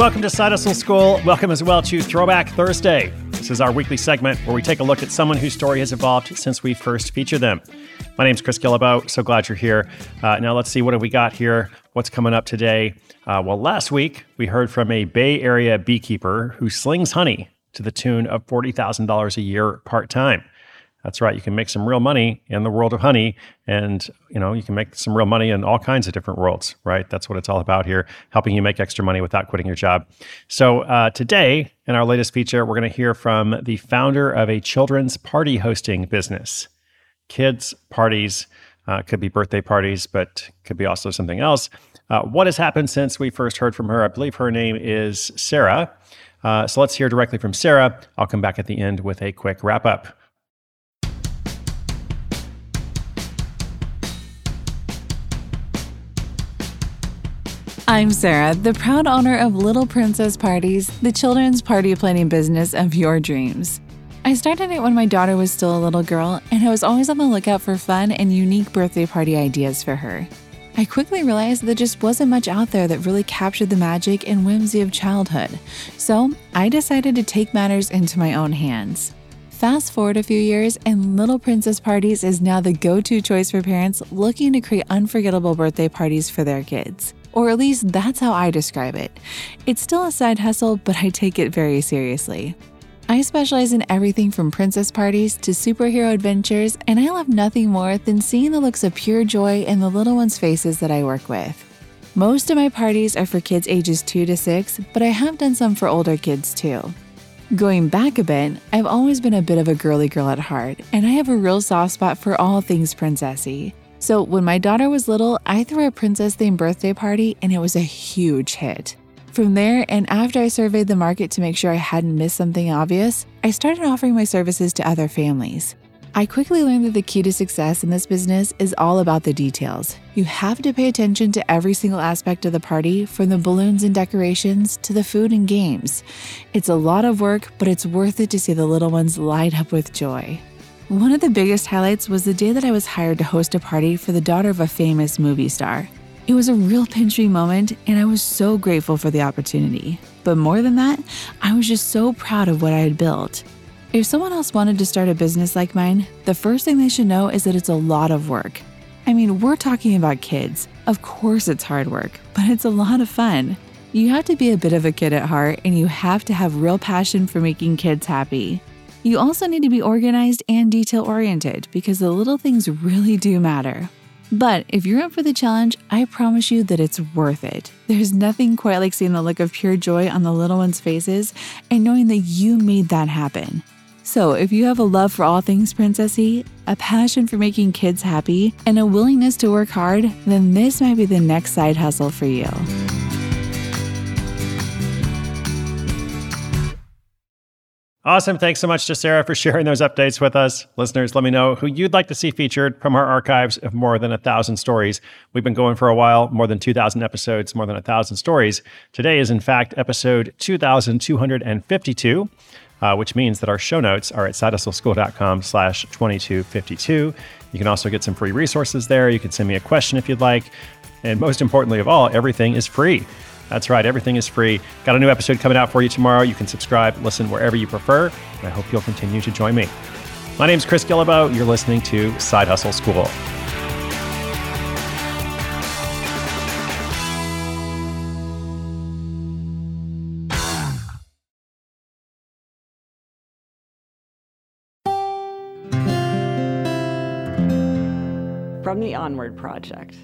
Welcome to Side Hustle School. Welcome as well to Throwback Thursday. This is our weekly segment where we take a look at someone whose story has evolved since we first featured them. My name is Chris Guillebeau. So glad you're here. Uh, now let's see what have we got here. What's coming up today? Uh, well, last week we heard from a Bay Area beekeeper who slings honey to the tune of forty thousand dollars a year part time. That's right. You can make some real money in the world of honey, and you know you can make some real money in all kinds of different worlds. Right. That's what it's all about here, helping you make extra money without quitting your job. So uh, today, in our latest feature, we're going to hear from the founder of a children's party hosting business. Kids parties uh, could be birthday parties, but could be also something else. Uh, what has happened since we first heard from her? I believe her name is Sarah. Uh, so let's hear directly from Sarah. I'll come back at the end with a quick wrap up. I'm Sarah, the proud owner of Little Princess Parties, the children's party planning business of your dreams. I started it when my daughter was still a little girl, and I was always on the lookout for fun and unique birthday party ideas for her. I quickly realized there just wasn't much out there that really captured the magic and whimsy of childhood, so I decided to take matters into my own hands. Fast forward a few years, and Little Princess Parties is now the go to choice for parents looking to create unforgettable birthday parties for their kids. Or at least that's how I describe it. It's still a side hustle, but I take it very seriously. I specialize in everything from princess parties to superhero adventures, and I love nothing more than seeing the looks of pure joy in the little ones' faces that I work with. Most of my parties are for kids ages 2 to 6, but I have done some for older kids too. Going back a bit, I've always been a bit of a girly girl at heart, and I have a real soft spot for all things princessy. So when my daughter was little, I threw a princess themed birthday party and it was a huge hit. From there, and after I surveyed the market to make sure I hadn't missed something obvious, I started offering my services to other families. I quickly learned that the key to success in this business is all about the details. You have to pay attention to every single aspect of the party, from the balloons and decorations to the food and games. It's a lot of work, but it's worth it to see the little ones light up with joy. One of the biggest highlights was the day that I was hired to host a party for the daughter of a famous movie star. It was a real pinch me moment, and I was so grateful for the opportunity. But more than that, I was just so proud of what I had built. If someone else wanted to start a business like mine, the first thing they should know is that it's a lot of work. I mean, we're talking about kids. Of course, it's hard work, but it's a lot of fun. You have to be a bit of a kid at heart, and you have to have real passion for making kids happy. You also need to be organized and detail oriented because the little things really do matter. But if you're up for the challenge, I promise you that it's worth it. There's nothing quite like seeing the look of pure joy on the little ones' faces and knowing that you made that happen. So, if you have a love for all things princessy, a passion for making kids happy, and a willingness to work hard, then this might be the next side hustle for you. Awesome. Thanks so much to Sarah for sharing those updates with us. Listeners, let me know who you'd like to see featured from our archives of more than a thousand stories. We've been going for a while, more than 2,000 episodes, more than a thousand stories. Today is, in fact, episode 2,252. Uh, which means that our show notes are at sidehustleschool.com slash 2252. You can also get some free resources there. You can send me a question if you'd like. And most importantly of all, everything is free. That's right, everything is free. Got a new episode coming out for you tomorrow. You can subscribe, listen wherever you prefer, and I hope you'll continue to join me. My name is Chris Guillebeau. You're listening to Side Hustle School. From the Onward Project.